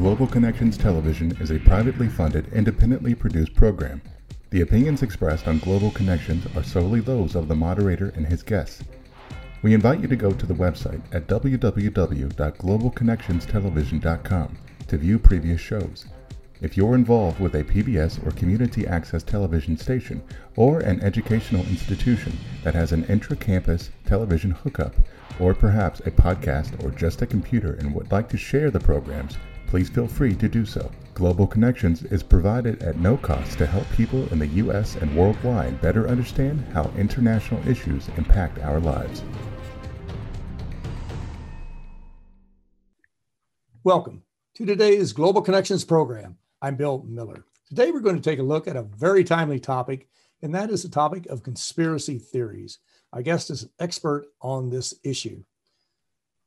Global Connections Television is a privately funded, independently produced program. The opinions expressed on Global Connections are solely those of the moderator and his guests. We invite you to go to the website at www.globalconnectionstelevision.com to view previous shows. If you're involved with a PBS or community access television station or an educational institution that has an intra campus television hookup, or perhaps a podcast or just a computer and would like to share the programs, please feel free to do so. Global Connections is provided at no cost to help people in the U.S. and worldwide better understand how international issues impact our lives. Welcome to today's Global Connections program. I'm Bill Miller. Today we're going to take a look at a very timely topic, and that is the topic of conspiracy theories. Our guest is an expert on this issue.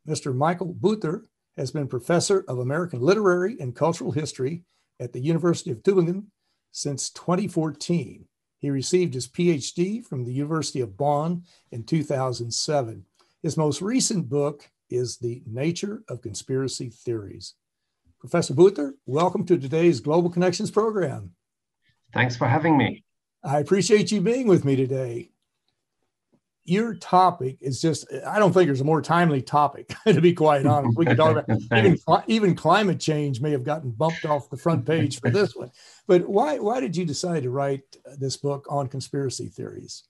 Mr. Michael Butter has been professor of American literary and cultural history at the University of Tübingen since 2014. He received his PhD from the University of Bonn in 2007. His most recent book is The Nature of Conspiracy Theories. Professor Butter, welcome to today's Global Connections program. Thanks for having me. I appreciate you being with me today. Your topic is just, I don't think there's a more timely topic, to be quite honest. We can talk about even, even climate change may have gotten bumped off the front page for this one. But why, why did you decide to write this book on conspiracy theories?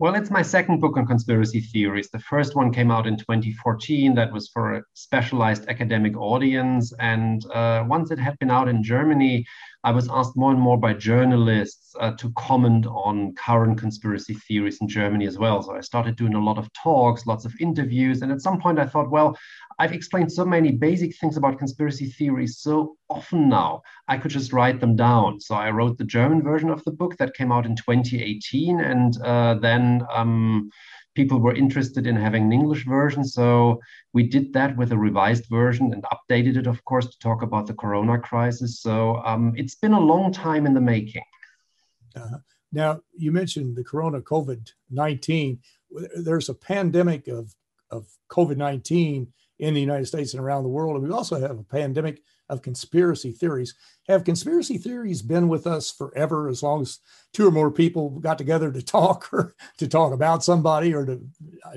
Well, it's my second book on conspiracy theories. The first one came out in 2014. That was for a specialized academic audience. And uh, once it had been out in Germany, I was asked more and more by journalists uh, to comment on current conspiracy theories in Germany as well. So I started doing a lot of talks, lots of interviews. And at some point, I thought, well, I've explained so many basic things about conspiracy theories so often now, I could just write them down. So I wrote the German version of the book that came out in 2018. And uh, then um, people were interested in having an English version. So we did that with a revised version and updated it, of course, to talk about the corona crisis. So um, it's been a long time in the making. Uh, now, you mentioned the corona COVID 19. There's a pandemic of, of COVID 19 in the United States and around the world. And we also have a pandemic of conspiracy theories. Have conspiracy theories been with us forever, as long as two or more people got together to talk or to talk about somebody or to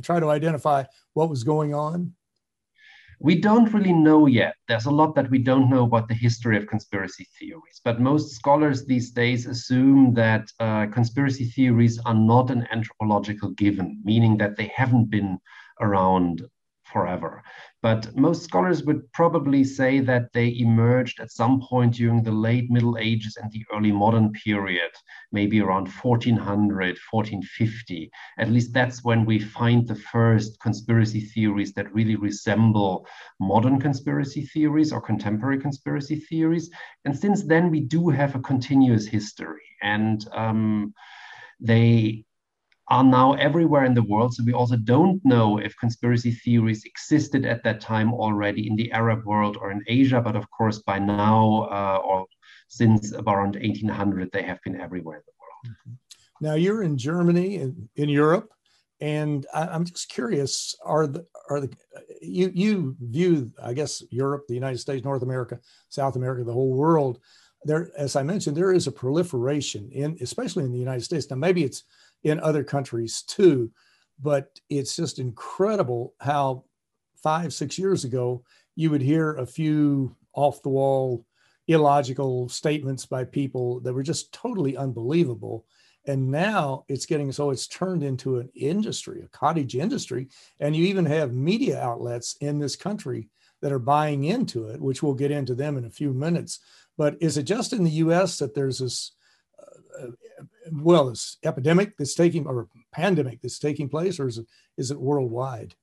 try to identify what was going on? We don't really know yet. There's a lot that we don't know about the history of conspiracy theories, but most scholars these days assume that uh, conspiracy theories are not an anthropological given, meaning that they haven't been around forever. But most scholars would probably say that they emerged at some point during the late Middle Ages and the early modern period, maybe around 1400, 1450. At least that's when we find the first conspiracy theories that really resemble modern conspiracy theories or contemporary conspiracy theories. And since then, we do have a continuous history. And um, they are now everywhere in the world. So we also don't know if conspiracy theories existed at that time already in the Arab world or in Asia. But of course, by now uh, or since around 1800, they have been everywhere in the world. Mm-hmm. Now you're in Germany in, in Europe, and I, am just curious: are the are the you you view I guess Europe, the United States, North America, South America, the whole world? There, as I mentioned, there is a proliferation in, especially in the United States. Now, maybe it's in other countries too. But it's just incredible how five, six years ago, you would hear a few off the wall, illogical statements by people that were just totally unbelievable. And now it's getting so it's turned into an industry, a cottage industry. And you even have media outlets in this country that are buying into it, which we'll get into them in a few minutes. But is it just in the US that there's this well, this epidemic that's taking or pandemic that's taking place, or is it is it worldwide?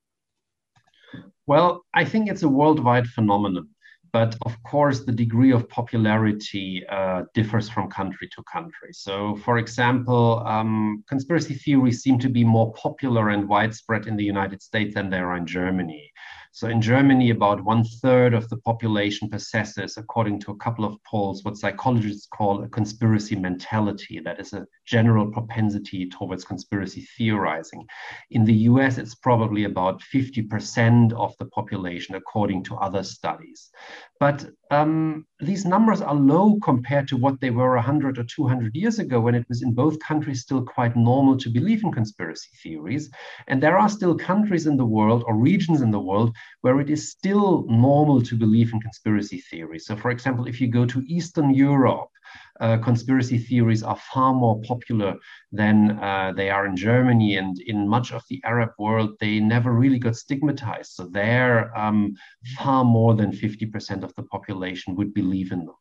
Well, I think it's a worldwide phenomenon, but of course, the degree of popularity uh, differs from country to country. So, for example, um, conspiracy theories seem to be more popular and widespread in the United States than they are in Germany. So in Germany, about one third of the population possesses, according to a couple of polls, what psychologists call a conspiracy mentality. That is a general propensity towards conspiracy theorizing. In the US, it's probably about 50% of the population, according to other studies. But um, these numbers are low compared to what they were 100 or 200 years ago when it was in both countries still quite normal to believe in conspiracy theories. And there are still countries in the world or regions in the world where it is still normal to believe in conspiracy theories. So, for example, if you go to Eastern Europe, uh, conspiracy theories are far more popular than uh, they are in Germany and in much of the Arab world. They never really got stigmatized. So there, um, far more than 50% of the population would believe in them.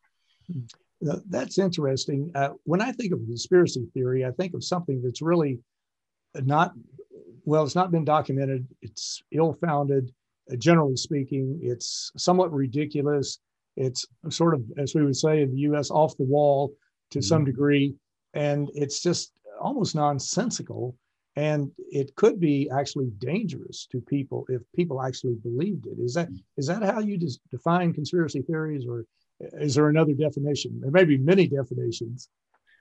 Hmm. That's interesting. Uh, when I think of a conspiracy theory, I think of something that's really not, well, it's not been documented. It's ill founded. Uh, generally speaking, it's somewhat ridiculous it's sort of, as we would say in the US, off the wall to some mm-hmm. degree. And it's just almost nonsensical. And it could be actually dangerous to people if people actually believed it. Is that is that how you just define conspiracy theories, or is there another definition? There may be many definitions.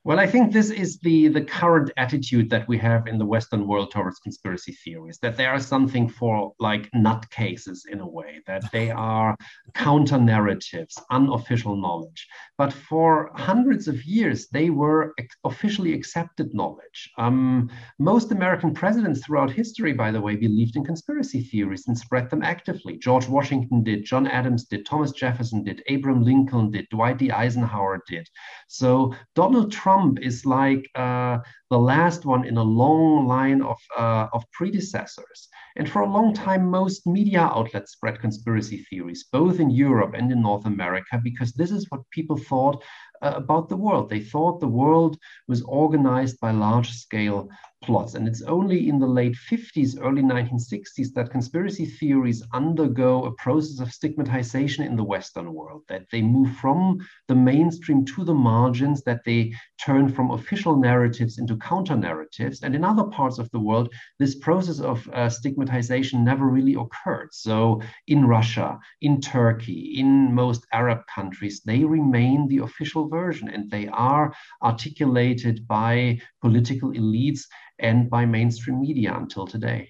Well, I think this is the, the current attitude that we have in the Western world towards conspiracy theories, that they are something for like nutcases in a way, that they are counter narratives, unofficial knowledge. But for hundreds of years, they were officially accepted knowledge. Um, most American presidents throughout history, by the way, believed in conspiracy theories and spread them actively. George Washington did, John Adams did, Thomas Jefferson did, Abraham Lincoln did, Dwight D. Eisenhower did. So Donald Trump Trump is like uh, the last one in a long line of, uh, of predecessors. And for a long time, most media outlets spread conspiracy theories, both in Europe and in North America, because this is what people thought uh, about the world. They thought the world was organized by large scale plots. And it's only in the late 50s, early 1960s that conspiracy theories undergo a process of stigmatization in the Western world, that they move from the mainstream to the margins, that they turn from official narratives into counter narratives. And in other parts of the world, this process of uh, stigmatization never really occurred. So in Russia, in Turkey, in most Arab countries, they remain the official version and they are articulated by political elites and by mainstream media until today.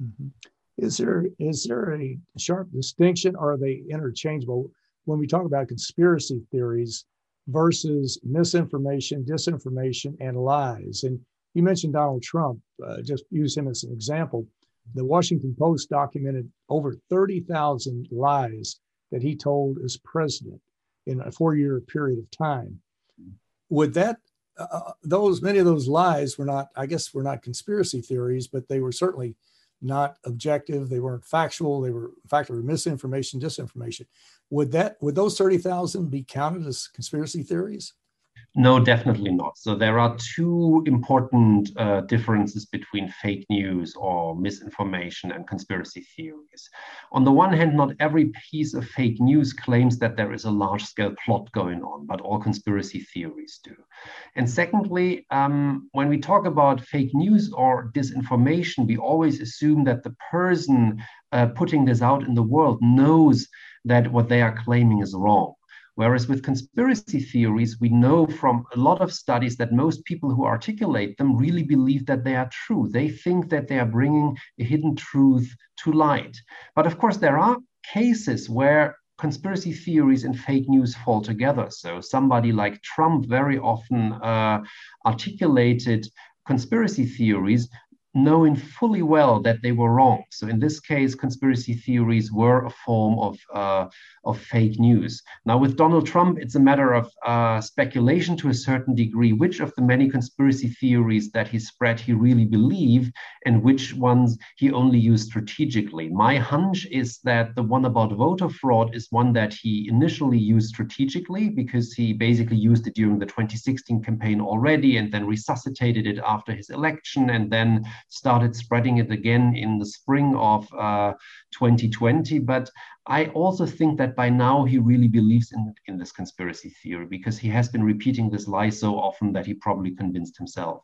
Mm-hmm. Is there is there a sharp distinction? Or are they interchangeable when we talk about conspiracy theories versus misinformation, disinformation, and lies? And you mentioned Donald Trump. Uh, just use him as an example. The Washington Post documented over 30,000 lies that he told as president in a four year period of time. Would that uh, those many of those lies were not, I guess, were not conspiracy theories, but they were certainly not objective. They weren't factual. They were, in fact, they were misinformation, disinformation. Would that would those thirty thousand be counted as conspiracy theories? No, definitely not. So there are two important uh, differences between fake news or misinformation and conspiracy theories. On the one hand, not every piece of fake news claims that there is a large scale plot going on, but all conspiracy theories do. And secondly, um, when we talk about fake news or disinformation, we always assume that the person uh, putting this out in the world knows that what they are claiming is wrong. Whereas with conspiracy theories, we know from a lot of studies that most people who articulate them really believe that they are true. They think that they are bringing a hidden truth to light. But of course, there are cases where conspiracy theories and fake news fall together. So somebody like Trump very often uh, articulated conspiracy theories knowing fully well that they were wrong. So in this case, conspiracy theories were a form of, uh, of fake news. Now with Donald Trump, it's a matter of uh, speculation to a certain degree, which of the many conspiracy theories that he spread he really believed and which ones he only used strategically. My hunch is that the one about voter fraud is one that he initially used strategically because he basically used it during the 2016 campaign already and then resuscitated it after his election and then started spreading it again in the spring of uh, 2020. But I also think that by now he really believes in, in this conspiracy theory because he has been repeating this lie so often that he probably convinced himself.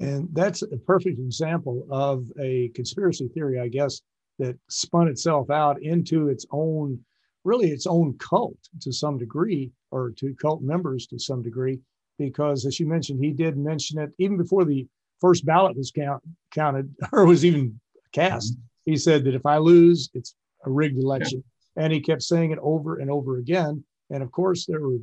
And that's a perfect example of a conspiracy theory, I guess, that spun itself out into its own, really its own cult to some degree, or to cult members to some degree, because as you mentioned, he did mention it even before the first ballot was count, counted or was even cast, he said that if I lose, it's a rigged election. Yeah. And he kept saying it over and over again. And of course, there were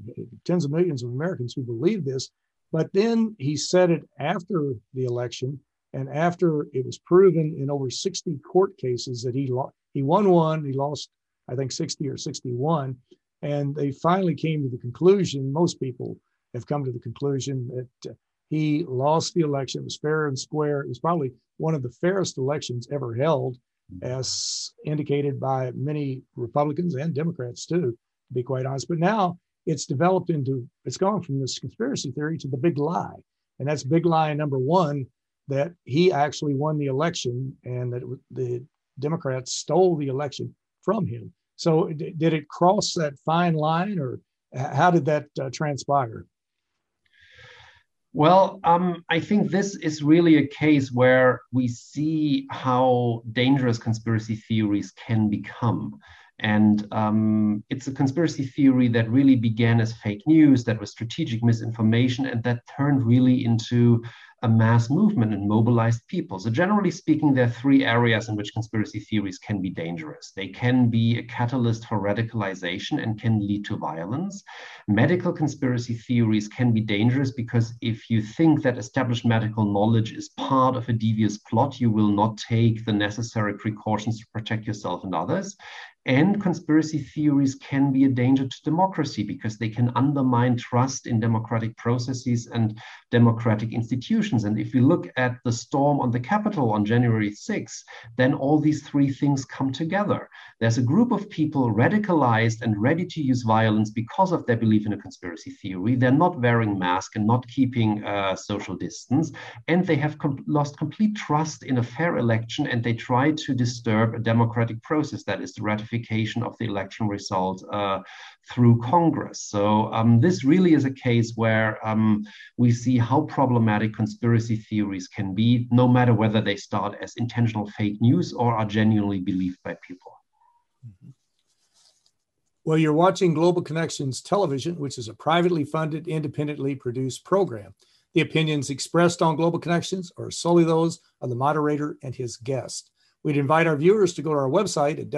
tens of millions of Americans who believed this. But then he said it after the election and after it was proven in over 60 court cases that he he won one, he lost, I think, 60 or 61. And they finally came to the conclusion, most people have come to the conclusion that he lost the election. It was fair and square. It was probably one of the fairest elections ever held, as indicated by many Republicans and Democrats, too, to be quite honest. But now it's developed into, it's gone from this conspiracy theory to the big lie. And that's big lie number one that he actually won the election and that it, the Democrats stole the election from him. So, did it cross that fine line, or how did that uh, transpire? Well, um, I think this is really a case where we see how dangerous conspiracy theories can become. And um, it's a conspiracy theory that really began as fake news, that was strategic misinformation, and that turned really into a mass movement and mobilized people. So, generally speaking, there are three areas in which conspiracy theories can be dangerous. They can be a catalyst for radicalization and can lead to violence. Medical conspiracy theories can be dangerous because if you think that established medical knowledge is part of a devious plot, you will not take the necessary precautions to protect yourself and others. And conspiracy theories can be a danger to democracy because they can undermine trust in democratic processes and democratic institutions. And if we look at the storm on the Capitol on January 6, then all these three things come together. There's a group of people radicalized and ready to use violence because of their belief in a conspiracy theory. They're not wearing masks and not keeping uh, social distance. And they have com- lost complete trust in a fair election and they try to disturb a democratic process that is the ratification ratification of the election result uh, through Congress. So um, this really is a case where um, we see how problematic conspiracy theories can be, no matter whether they start as intentional fake news or are genuinely believed by people. Mm-hmm. Well, you're watching Global Connections Television, which is a privately funded, independently produced program. The opinions expressed on Global Connections are solely those of the moderator and his guest. We'd invite our viewers to go to our website at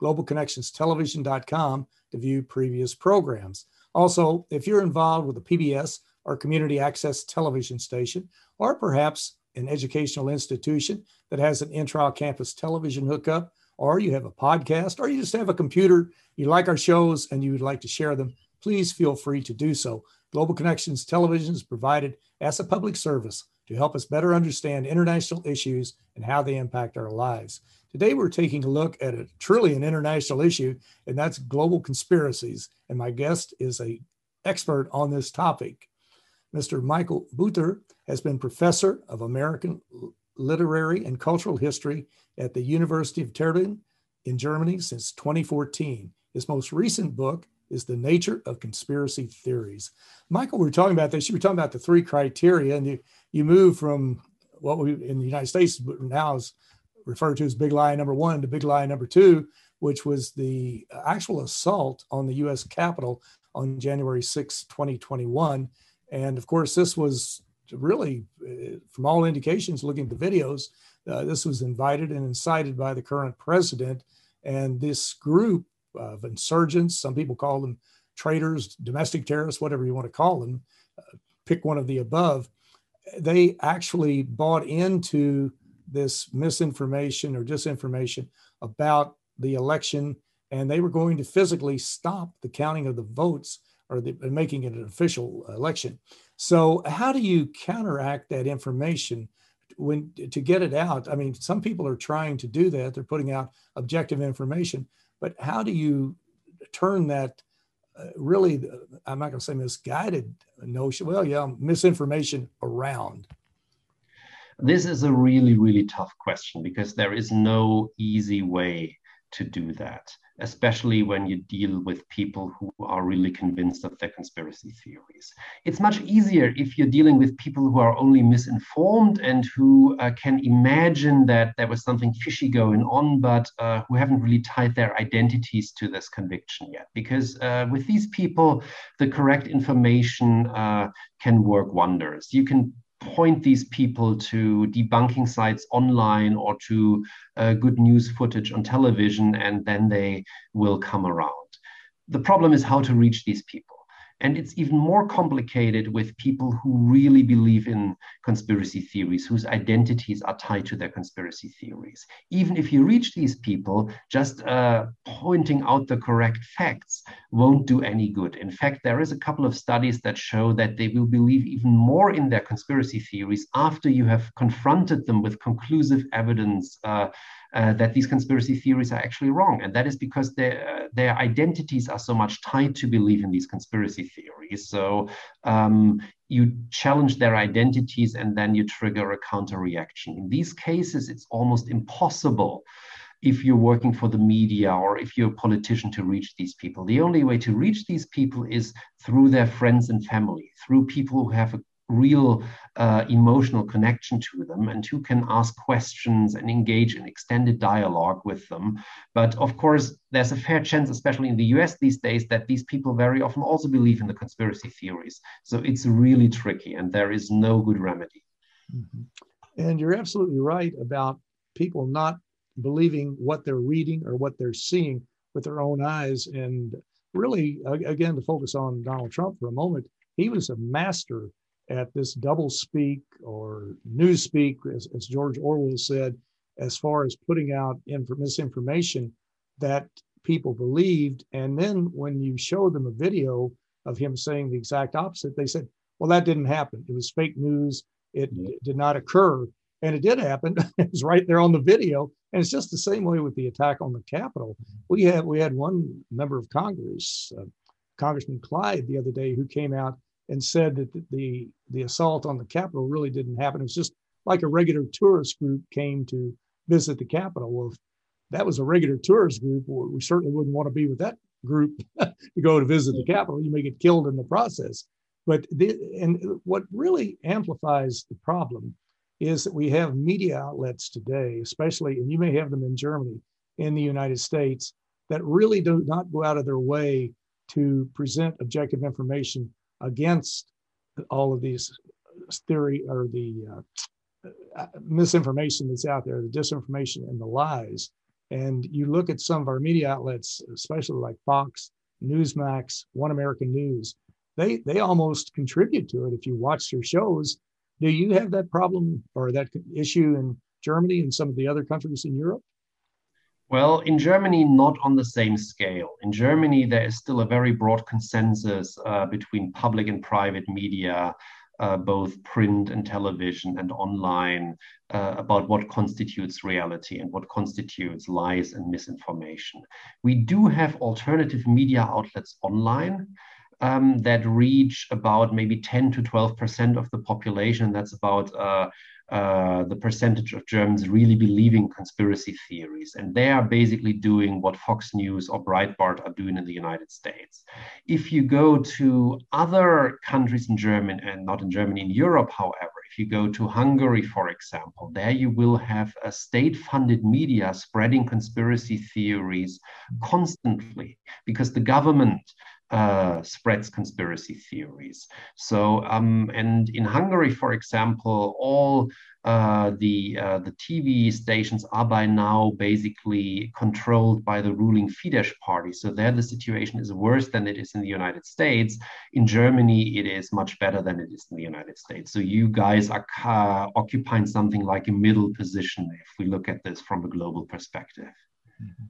www.globalconnectionstelevision.com to view previous programs. Also, if you're involved with a PBS or community access television station, or perhaps an educational institution that has an intra campus television hookup, or you have a podcast, or you just have a computer, you like our shows and you would like to share them, please feel free to do so. Global Connections Television is provided as a public service to help us better understand international issues and how they impact our lives. Today, we're taking a look at a truly an international issue, and that's global conspiracies. And my guest is a expert on this topic. Mr. Michael Butter has been professor of American literary and cultural history at the University of Tübingen in Germany since 2014. His most recent book is The Nature of Conspiracy Theories. Michael, we are talking about this. You were talking about the three criteria, and you, you move from what we in the United States now is referred to as big lie number one to big lie number two, which was the actual assault on the US Capitol on January 6, 2021. And of course, this was really, uh, from all indications, looking at the videos, uh, this was invited and incited by the current president. And this group of insurgents, some people call them traitors, domestic terrorists, whatever you want to call them, uh, pick one of the above, they actually bought into this misinformation or disinformation about the election, and they were going to physically stop the counting of the votes or the, making it an official election. So, how do you counteract that information when to get it out? I mean, some people are trying to do that; they're putting out objective information, but how do you turn that uh, really, I'm not going to say misguided notion, well, yeah, misinformation around? This is a really, really tough question because there is no easy way to do that especially when you deal with people who are really convinced of their conspiracy theories. It's much easier if you're dealing with people who are only misinformed and who uh, can imagine that there was something fishy going on, but uh, who haven't really tied their identities to this conviction yet. Because uh, with these people, the correct information uh, can work wonders. You can point these people to debunking sites online or to uh, good news footage on television, and then they will come around. The problem is how to reach these people. And it's even more complicated with people who really believe in conspiracy theories, whose identities are tied to their conspiracy theories. Even if you reach these people, just uh, pointing out the correct facts won't do any good. In fact, there is a couple of studies that show that they will believe even more in their conspiracy theories after you have confronted them with conclusive evidence. Uh, uh, that these conspiracy theories are actually wrong. And that is because their, uh, their identities are so much tied to believe in these conspiracy theories. So um, you challenge their identities and then you trigger a counter reaction. In these cases, it's almost impossible if you're working for the media or if you're a politician to reach these people. The only way to reach these people is through their friends and family, through people who have a real uh, emotional connection to them and who can ask questions and engage in extended dialogue with them. But of course, there's a fair chance, especially in the US these days, that these people very often also believe in the conspiracy theories. So it's really tricky and there is no good remedy. Mm-hmm. And you're absolutely right about people not believing what they're reading or what they're seeing with their own eyes. And really, again, to focus on Donald Trump for a moment, he was a master at this double speak or news speak, as, as George Orwell said, as far as putting out inf- misinformation that people believed. And then when you show them a video of him saying the exact opposite, they said, well, that didn't happen. It was fake news. It, it did not occur. And it did happen. it was right there on the video. And it's just the same way with the attack on the Capitol. We had we had one member of Congress, uh, Congressman Clyde, the other day, who came out and said that the, the assault on the Capitol really didn't happen. It was just like a regular tourist group came to visit the Capitol. Well, if that was a regular tourist group, we certainly wouldn't want to be with that group to go to visit the Capitol. You may get killed in the process. But the, and what really amplifies the problem is that we have media outlets today, especially, and you may have them in Germany, in the United States, that really do not go out of their way to present objective information against all of these theory or the uh, misinformation that's out there, the disinformation and the lies. And you look at some of our media outlets, especially like Fox, Newsmax, One American News, they they almost contribute to it if you watch their shows. Do you have that problem or that issue in Germany and some of the other countries in Europe? Well, in Germany, not on the same scale. In Germany, there is still a very broad consensus uh, between public and private media, uh, both print and television and online, uh, about what constitutes reality and what constitutes lies and misinformation. We do have alternative media outlets online. Um, that reach about maybe 10 to 12% of the population. That's about uh, uh, the percentage of Germans really believing conspiracy theories. And they are basically doing what Fox News or Breitbart are doing in the United States. If you go to other countries in Germany, and not in Germany, in Europe, however, if you go to Hungary, for example, there you will have a state funded media spreading conspiracy theories constantly because the government uh, spreads conspiracy theories. So, um, and in Hungary, for example, all uh, the uh, the TV stations are by now basically controlled by the ruling Fidesz party. So there, the situation is worse than it is in the United States. In Germany, it is much better than it is in the United States. So you guys are occupying something like a middle position if we look at this from a global perspective. Mm-hmm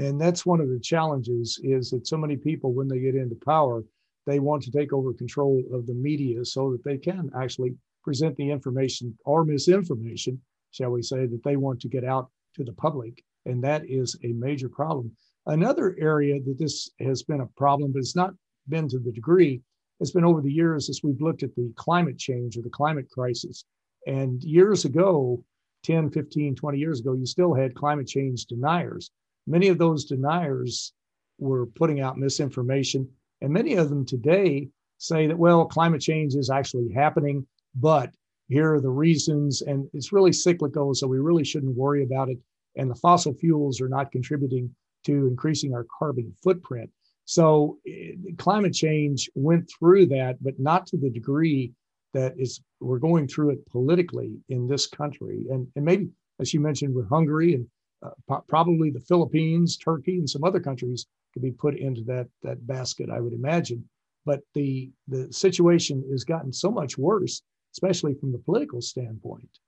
and that's one of the challenges is that so many people when they get into power they want to take over control of the media so that they can actually present the information or misinformation shall we say that they want to get out to the public. And that is a major problem. Another area that this has been a problem but it's not been to the degree it's been over the years as we've looked at the climate change or the climate crisis. And years ago 10 15 20 years ago you still had climate change deniers Many of those deniers were putting out misinformation, and many of them today say that, well, climate change is actually happening, but here are the reasons, and it's really cyclical, so we really shouldn't worry about it. And the fossil fuels are not contributing to increasing our carbon footprint. So, eh, climate change went through that, but not to the degree that is we're going through it politically in this country, and and maybe as you mentioned with Hungary and uh, probably the Philippines, Turkey, and some other countries could be put into that that basket. I would imagine, but the the situation has gotten so much worse, especially from the political standpoint.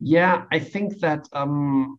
Yeah, I think that um,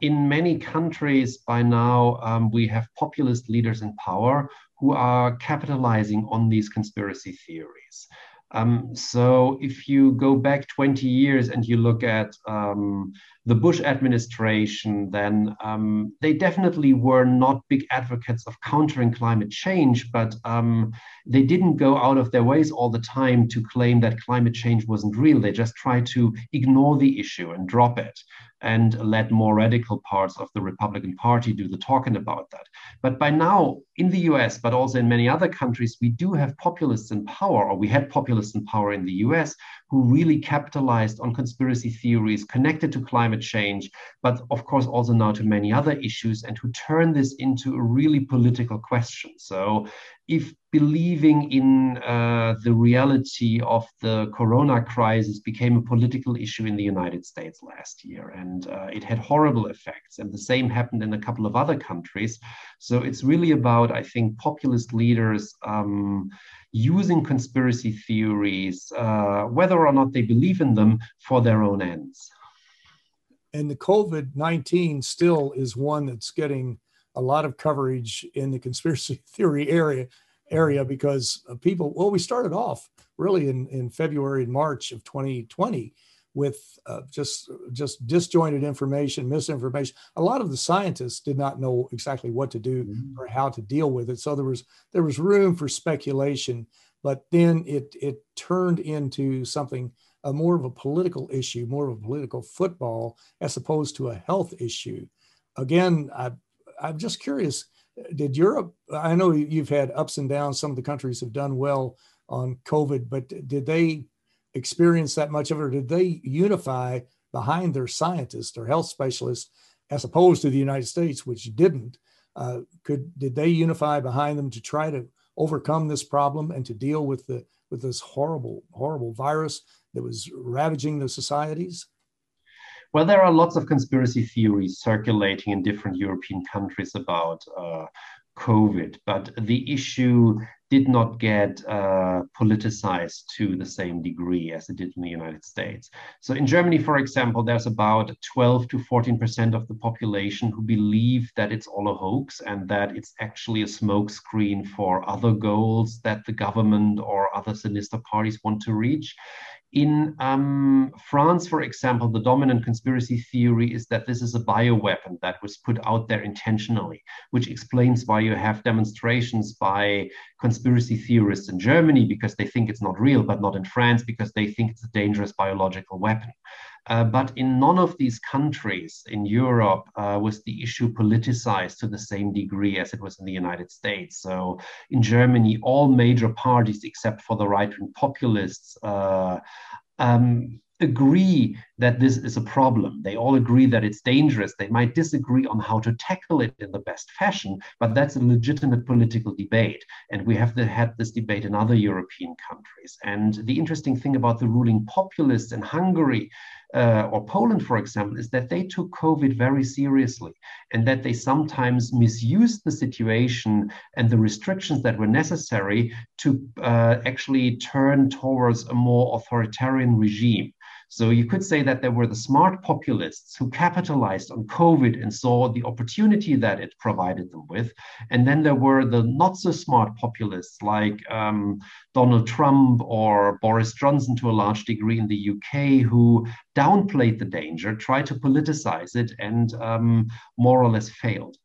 in many countries by now, um, we have populist leaders in power who are capitalizing on these conspiracy theories. Um, so if you go back 20 years and you look at um, the Bush administration, then um, they definitely were not big advocates of countering climate change, but um, they didn't go out of their ways all the time to claim that climate change wasn't real. They just tried to ignore the issue and drop it and let more radical parts of the Republican Party do the talking about that. But by now, in the US, but also in many other countries, we do have populists in power, or we had populists in power in the US who really capitalized on conspiracy theories connected to climate change, but of course also now to many other issues, and who turn this into a really political question. So if believing in uh, the reality of the corona crisis became a political issue in the United States last year, and uh, it had horrible effects. And the same happened in a couple of other countries. So it's really about, I think, populist leaders um, using conspiracy theories, uh, whether or not they believe in them, for their own ends. And the COVID 19 still is one that's getting a lot of coverage in the conspiracy theory area area because people well we started off really in, in february and march of 2020 with uh, just just disjointed information misinformation a lot of the scientists did not know exactly what to do mm-hmm. or how to deal with it so there was there was room for speculation but then it it turned into something a more of a political issue more of a political football as opposed to a health issue again i I'm just curious. Did Europe? I know you've had ups and downs. Some of the countries have done well on COVID, but did they experience that much of it, or did they unify behind their scientists or health specialists, as opposed to the United States, which didn't? Uh, could did they unify behind them to try to overcome this problem and to deal with the with this horrible horrible virus that was ravaging the societies? Well, there are lots of conspiracy theories circulating in different European countries about uh, COVID, but the issue did not get uh, politicized to the same degree as it did in the United States. So, in Germany, for example, there's about 12 to 14% of the population who believe that it's all a hoax and that it's actually a smokescreen for other goals that the government or other sinister parties want to reach. In um, France, for example, the dominant conspiracy theory is that this is a bioweapon that was put out there intentionally, which explains why you have demonstrations by conspiracy theorists in Germany because they think it's not real, but not in France because they think it's a dangerous biological weapon. Uh, but in none of these countries in Europe uh, was the issue politicized to the same degree as it was in the United States. So in Germany, all major parties, except for the right wing populists, uh, um, agree that this is a problem. They all agree that it's dangerous. They might disagree on how to tackle it in the best fashion, but that's a legitimate political debate. And we have had this debate in other European countries. And the interesting thing about the ruling populists in Hungary uh, or Poland, for example, is that they took COVID very seriously and that they sometimes misused the situation and the restrictions that were necessary to uh, actually turn towards a more authoritarian regime. So you could say that there were the smart populists who capitalized on COVID and saw the opportunity that it provided them with. And then there were the not so smart populists like um, Donald Trump or Boris Johnson to a large degree in the UK who downplayed the danger, tried to politicize it, and um, more or less failed.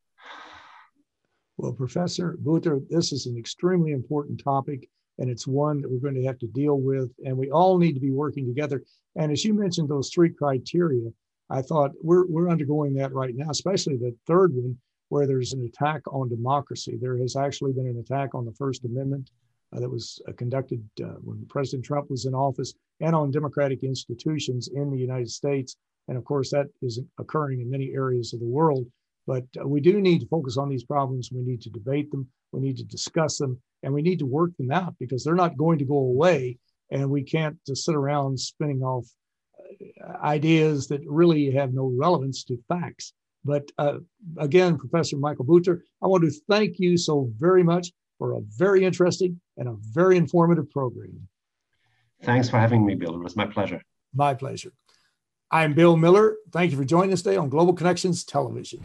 Well, Professor Butter, this is an extremely important topic and it's one that we're going to have to deal with and we all need to be working together. And as you mentioned those three criteria i thought we're, we're undergoing that right now especially the third one where there's an attack on democracy. There has actually been an attack on the first amendment uh, that was uh, conducted uh, when president trump was in office and on democratic institutions in the united states. And of course that is occurring in many areas of the world. But uh, we do need to focus on these problems. We need to debate them. We need to discuss them and we need to work them out because they're not going to go away. And we can't just sit around spinning off uh, ideas that really have no relevance to facts. But uh, again, Professor Michael Butter, I want to thank you so very much for a very interesting and a very informative program. Thanks for having me, Bill. It was my pleasure. My pleasure. I'm Bill Miller. Thank you for joining us today on Global Connections Television.